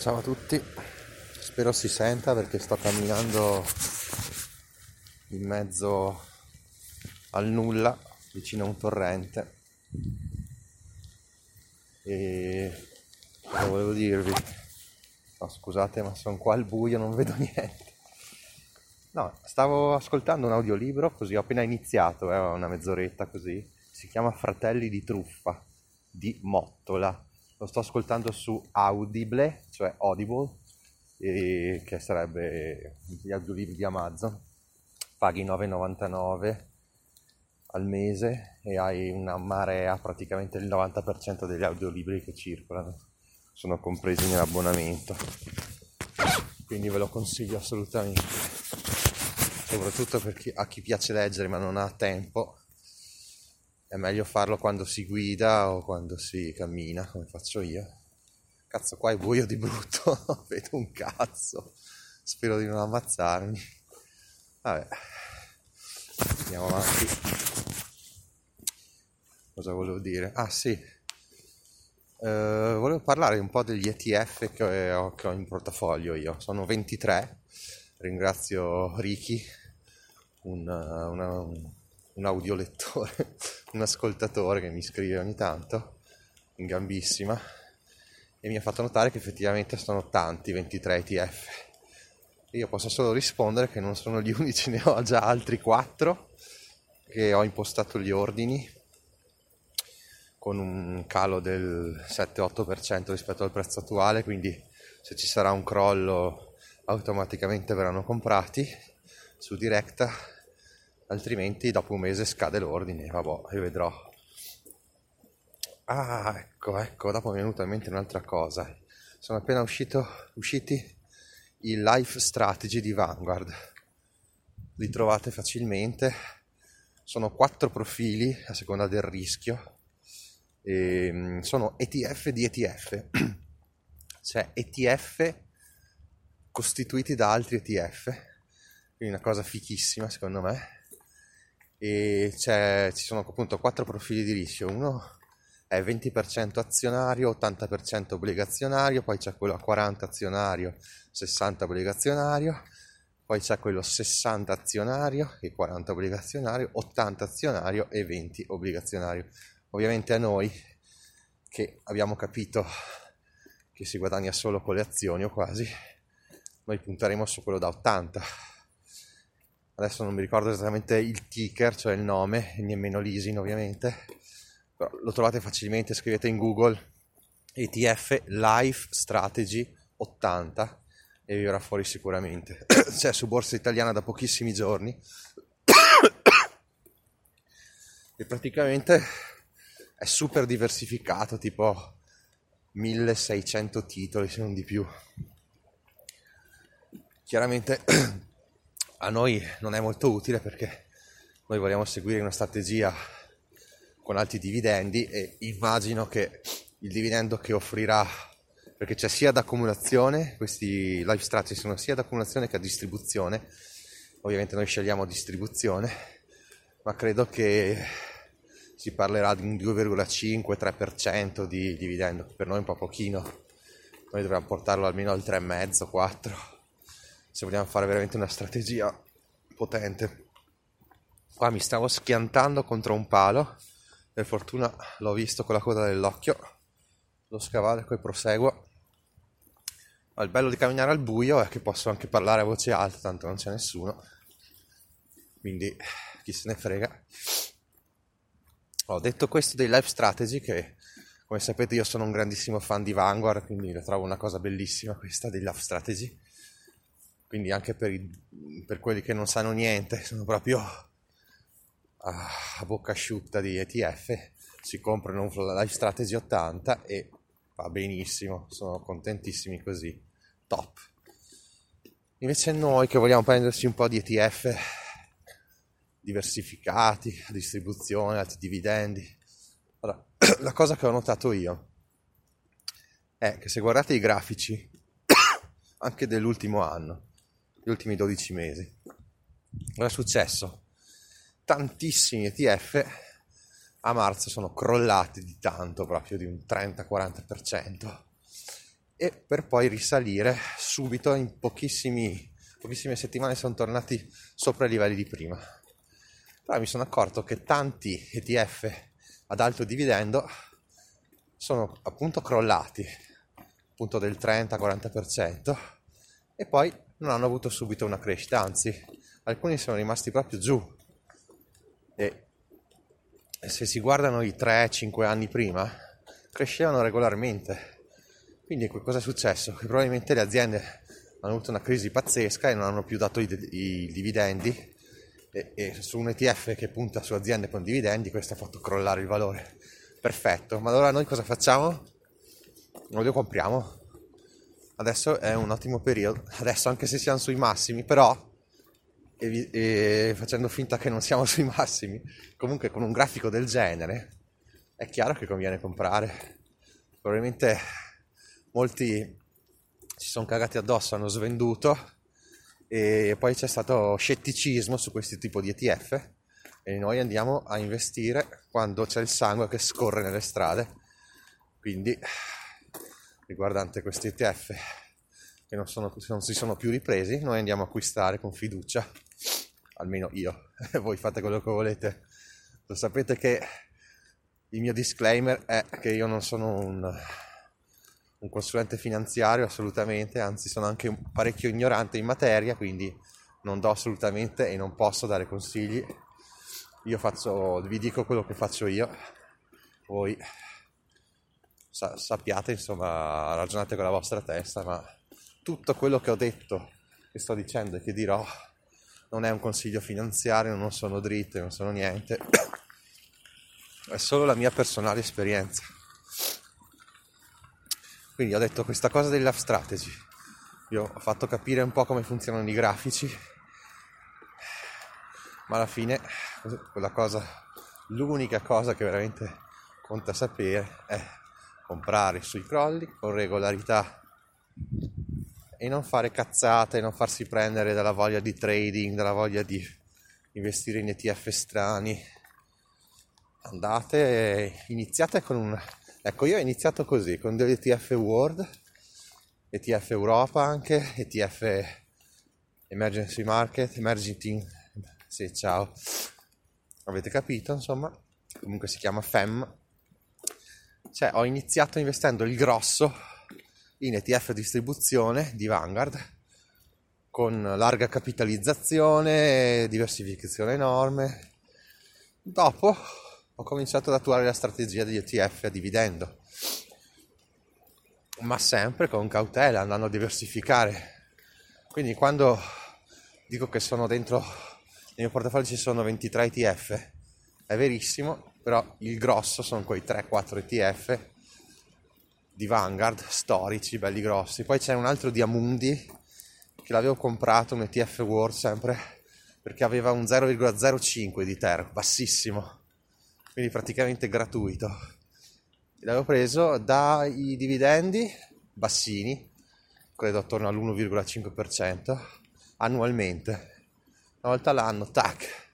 Ciao a tutti, spero si senta perché sto camminando in mezzo al nulla, vicino a un torrente. E cosa volevo dirvi? No, scusate, ma sono qua al buio, non vedo niente. No, stavo ascoltando un audiolibro, così ho appena iniziato, eh, una mezz'oretta così. Si chiama Fratelli di truffa di Mottola. Lo sto ascoltando su Audible, cioè Audible, e che sarebbe gli audiolibri di Amazon. Paghi 9,99 al mese e hai una marea, praticamente il 90% degli audiolibri che circolano sono compresi nell'abbonamento. Quindi ve lo consiglio assolutamente, soprattutto per chi, a chi piace leggere ma non ha tempo. È meglio farlo quando si guida o quando si cammina, come faccio io. Cazzo, qua è buio di brutto, vedo un cazzo. Spero di non ammazzarmi. Vabbè, andiamo avanti. Cosa volevo dire? Ah sì, eh, volevo parlare un po' degli ETF che ho, che ho in portafoglio io. Sono 23, ringrazio Ricky, un, una, un audiolettore, un ascoltatore che mi scrive ogni tanto, in gambissima, e mi ha fatto notare che effettivamente sono tanti 23 ETF. Io posso solo rispondere che non sono gli unici, ne ho già altri 4 che ho impostato gli ordini con un calo del 7-8% rispetto al prezzo attuale, quindi se ci sarà un crollo automaticamente verranno comprati su diretta, altrimenti dopo un mese scade l'ordine, vabbè, io vedrò. Ah, ecco, ecco, dopo mi è venuta in mente un'altra cosa. Sono appena uscito, usciti i Life Strategy di Vanguard. Li trovate facilmente. Sono quattro profili a seconda del rischio e, ehm, sono ETF di ETF, cioè ETF costituiti da altri ETF, quindi una cosa fichissima secondo me. E ci sono appunto quattro profili di rischio, uno è 20% azionario, 80% obbligazionario, poi c'è quello a 40 azionario, 60 obbligazionario, poi c'è quello 60 azionario e 40 obbligazionario, 80 azionario e 20 obbligazionario. Ovviamente a noi che abbiamo capito che si guadagna solo con le azioni o quasi, noi punteremo su quello da 80. Adesso non mi ricordo esattamente il ticker, cioè il nome, nemmeno l'ISIN ovviamente, però lo trovate facilmente, scrivete in Google ETF Life Strategy 80 e vi verrà fuori sicuramente. C'è su Borsa Italiana da pochissimi giorni e praticamente è super diversificato, tipo 1600 titoli se non di più. Chiaramente a noi non è molto utile perché noi vogliamo seguire una strategia con alti dividendi e immagino che il dividendo che offrirà perché c'è sia da accumulazione, questi live strategy sono sia da accumulazione che a distribuzione. Ovviamente noi scegliamo distribuzione, ma credo che si parlerà di un 2,5-3% di dividendo, per noi è un po' pochino, noi dobbiamo portarlo almeno al 3,5-4% se vogliamo fare veramente una strategia potente. Qua mi stavo schiantando contro un palo, per fortuna l'ho visto con la coda dell'occhio, lo scavare e proseguo. Ma il bello di camminare al buio è che posso anche parlare a voce alta, tanto non c'è nessuno, quindi chi se ne frega. Ho detto questo dei life strategy che come sapete io sono un grandissimo fan di Vanguard, quindi la trovo una cosa bellissima questa dei life strategy. Quindi anche per, i, per quelli che non sanno niente, sono proprio a, bocca asciutta di ETF, si comprano un Life Strategy 80 e va benissimo, sono contentissimi così, top. Invece noi che vogliamo prenderci un po' di ETF diversificati, distribuzione, alti dividendi, allora, la cosa che ho notato io è che se guardate i grafici anche dell'ultimo anno, gli ultimi 12 mesi, cosa è successo? Tantissimi ETF a marzo sono crollati di tanto, proprio di un 30-40%, e per poi risalire subito in pochissime settimane sono tornati sopra i livelli di prima. Però mi sono accorto che tanti ETF ad alto dividendo sono appunto crollati, appunto del 30-40%, e poi non hanno avuto subito una crescita, anzi alcuni sono rimasti proprio giù. E se si guardano i 3-5 anni prima, crescevano regolarmente. Quindi cosa è successo? Che probabilmente le aziende hanno avuto una crisi pazzesca e non hanno più dato i, i dividendi e, e, su un ETF che punta su aziende con dividendi questo ha fatto crollare il valore. Perfetto, ma allora noi cosa facciamo? Noi lo compriamo. Adesso è un ottimo periodo, adesso anche se siamo sui massimi, però e, e facendo finta che non siamo sui massimi, comunque con un grafico del genere, è chiaro che conviene comprare. Probabilmente molti si sono cagati addosso, hanno svenduto e poi c'è stato scetticismo su questo tipo di ETF e noi andiamo a investire quando c'è il sangue che scorre nelle strade. Quindi riguardante questi ETF che non, sono, non si sono più ripresi, noi andiamo a acquistare con fiducia almeno io, voi fate quello che volete. Lo sapete che il mio disclaimer è che io non sono un, un consulente finanziario assolutamente, anzi sono anche parecchio ignorante in materia, quindi non do assolutamente e non posso dare consigli. Io faccio, vi dico quello che faccio io, voi sa, sappiate, insomma, ragionate con la vostra testa, ma tutto quello che ho detto, che sto dicendo e che dirò non è un consiglio finanziario, non sono dritte, non sono niente, è solo la mia personale esperienza. Quindi ho detto questa cosa della strategy, vi ho fatto capire un po' come funzionano i grafici, ma alla fine quella cosa, l'unica cosa che veramente conta sapere è comprare sui crolli con regolarità e non fare cazzate, non farsi prendere dalla voglia di trading, dalla voglia di investire in ETF strani. Andate, iniziate con un... Ecco, io ho iniziato così, con degli ETF World, ETF Europa anche, ETF Emergency Market, Emerging... Sì, ciao. Avete capito, insomma? Comunque si chiama FEM. Cioè, ho iniziato investendo il grosso in ETF distribuzione di Vanguard con larga capitalizzazione, diversificazione enorme. Dopo ho cominciato ad attuare la strategia degli ETF a dividendo, ma sempre con cautela, andando a diversificare. Quindi quando dico che sono dentro, nel mio portafoglio ci sono 23 ETF, è verissimo, però il grosso sono quei 3-4 ETF di Vanguard, storici, belli grossi. Poi c'è un altro di Amundi che l'avevo comprato, un ETF World sempre, perché aveva un 0,05 di TER, bassissimo, quindi praticamente gratuito. L'avevo preso dai dividendi bassini, credo attorno all'1,5% annualmente, una volta all'anno, tac.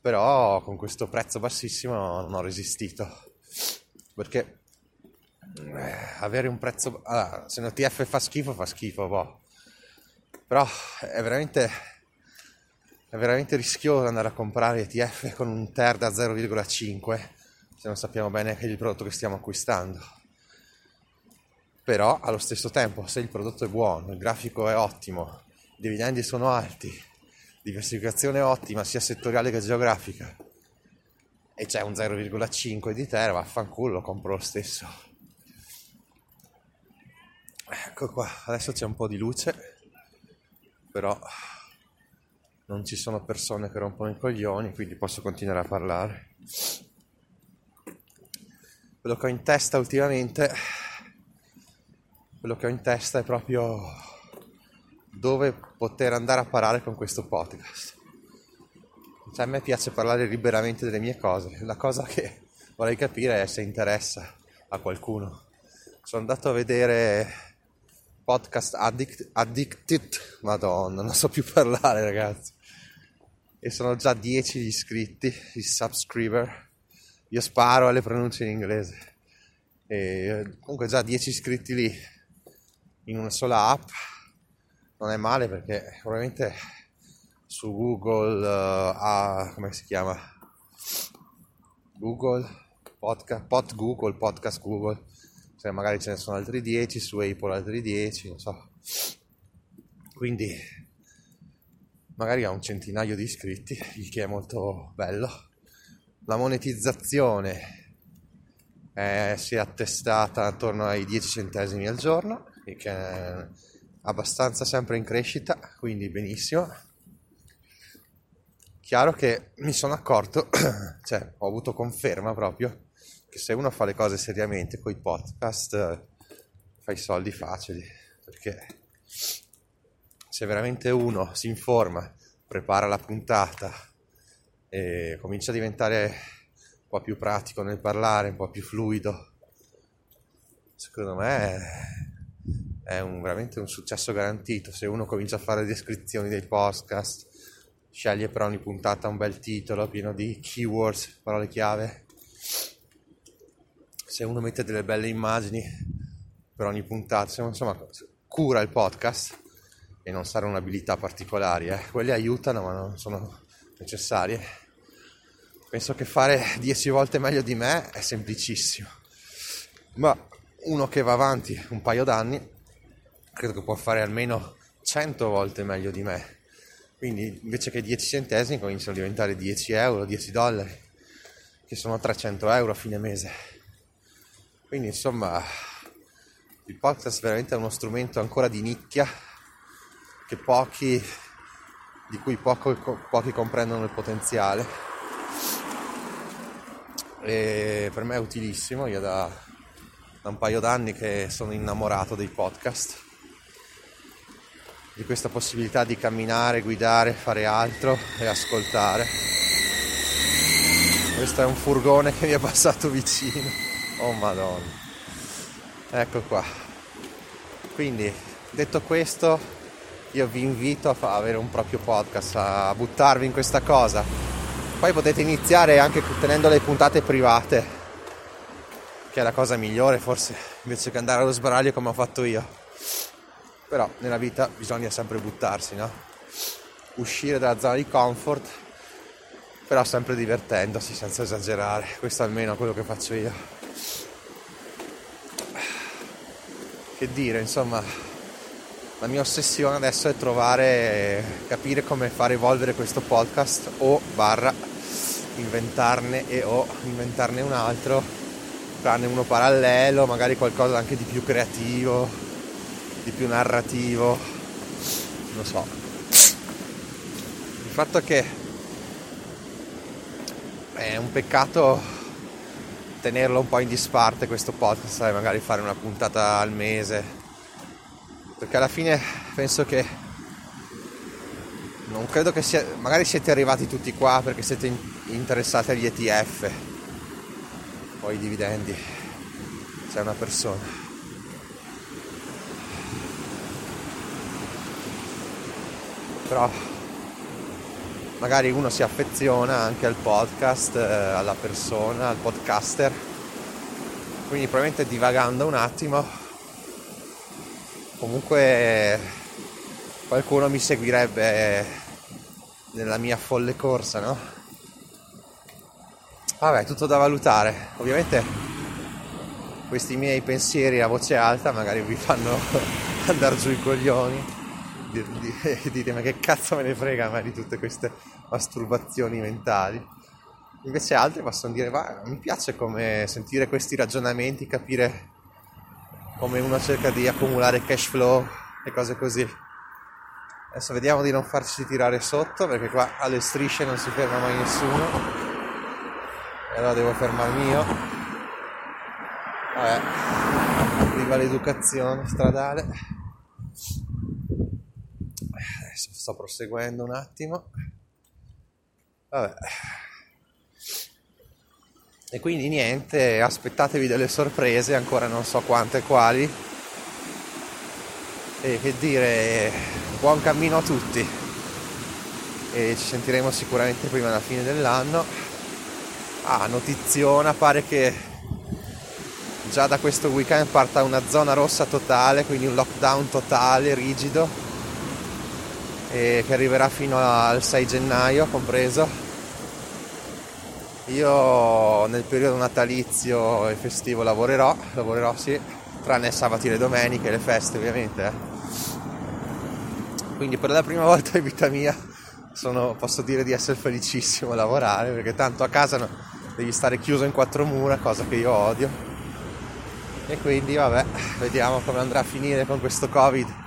Però con questo prezzo bassissimo non ho resistito, perché eh, avere un prezzo... Allora, se un ETF fa schifo, fa schifo, boh. Però è veramente, è veramente rischioso andare a comprare ETF con un TER da 0,5 se non sappiamo bene il prodotto che stiamo acquistando. Però allo stesso tempo, se il prodotto è buono, il grafico è ottimo, i dividendi sono alti, diversificazione ottima sia settoriale che geografica e c'è un 0,5 di TER, vaffanculo, lo compro lo stesso. Ecco qua, adesso c'è un po' di luce, però non ci sono persone che rompono i coglioni, quindi posso continuare a parlare. quello che ho in testa ultimamente, quello che ho in testa è proprio dove poter andare a parare con questo podcast. Cioè, a me piace parlare liberamente delle mie cose, la cosa che vorrei capire è se interessa a qualcuno. Sono andato a vedere podcast addict, Addicted, madonna, non so più parlare ragazzi. E sono già 10 gli iscritti, i subscriber. Io sparo alle pronunce in inglese. E comunque già 10 iscritti lì in una sola app. Non è male perché probabilmente su Google uh, ha, come si chiama? Google, podcast, pod Google, podcast Google, cioè magari ce ne sono altri 10, su Apple altri 10, non so. Quindi magari ha un centinaio di iscritti, il che è molto bello. La monetizzazione è, si è attestata attorno ai 10 centesimi al giorno, che è abbastanza sempre in crescita, quindi benissimo. Chiaro che mi sono accorto, cioè ho avuto conferma proprio, che se uno fa le cose seriamente con i podcast eh, fa i soldi facili, perché se veramente uno si informa, prepara la puntata e comincia a diventare un po' più pratico nel parlare, un po' più fluido, secondo me è un, veramente un successo garantito. Se uno comincia a fare descrizioni dei podcast, sceglie per ogni puntata un bel titolo pieno di keywords, parole chiave. Se uno mette delle belle immagini per ogni puntata, se insomma cura il podcast e non sarà un'abilità particolari, eh. quelle aiutano ma non sono necessarie. Penso che fare 10 volte meglio di me è semplicissimo, ma uno che va avanti un paio d'anni credo che può fare almeno 100 volte meglio di me quindi invece che 10 centesimi cominciano a diventare 10 euro, 10 dollari, che sono 300 euro a fine mese. Quindi insomma il podcast veramente è uno strumento ancora di nicchia che pochi, di cui poco, pochi comprendono il potenziale. E per me è utilissimo, io da, da un paio d'anni che sono innamorato dei podcast di questa possibilità di camminare, guidare, fare altro e ascoltare. Questo è un furgone che mi è passato vicino. Oh madonna. Ecco qua. Quindi, detto questo, io vi invito a avere un proprio podcast, a buttarvi in questa cosa. Poi potete iniziare anche tenendo le puntate private, che è la cosa migliore forse, invece che andare allo sbaraglio come ho fatto io però nella vita bisogna sempre buttarsi, no? Uscire dalla zona di comfort, però sempre divertendosi senza esagerare, questo almeno è quello che faccio io. Che dire, insomma, la mia ossessione adesso è trovare, capire come fare evolvere questo podcast o barra inventarne e o inventarne un altro, farne uno parallelo, magari qualcosa anche di più creativo, di più narrativo, non so. Il fatto che è un peccato tenerlo un po' in disparte questo podcast, sai, magari fare una puntata al mese, perché alla fine penso che non credo che sia, magari siete arrivati tutti qua perché siete interessati agli ETF o ai dividendi, sei una persona. Però magari uno si affeziona anche al podcast, eh, alla persona, al podcaster. Quindi probabilmente divagando un attimo, comunque qualcuno mi seguirebbe nella mia folle corsa, no? Vabbè, tutto da valutare. Ovviamente questi miei pensieri a voce alta magari vi fanno andare giù i coglioni dite ma che cazzo me ne frega ma di tutte queste masturbazioni mentali? Invece altri possono dire ma mi piace come sentire questi ragionamenti capire come uno cerca di accumulare cash flow e cose così. Adesso vediamo di non farci tirare sotto perché qua alle strisce non si ferma mai nessuno. E allora devo fermarmi io Vabbè, arriva l'educazione stradale. Adesso sto proseguendo un attimo. Vabbè. E quindi niente, aspettatevi delle sorprese, ancora non so quante e quali. E che dire, buon cammino a tutti. E ci sentiremo sicuramente prima della fine dell'anno. Ah, notiziona, pare che già da questo weekend parta una zona rossa totale, quindi un lockdown totale, rigido, e che arriverà fino al 6 gennaio compreso. Io nel periodo natalizio e festivo lavorerò, lavorerò sì, tranne sabati e le domeniche, le feste ovviamente. Eh. Quindi per la prima volta in vita mia sono, posso dire di essere felicissimo a lavorare perché tanto a casa devi stare chiuso in quattro mura, cosa che io odio. E quindi vabbè, vediamo come andrà a finire con questo Covid.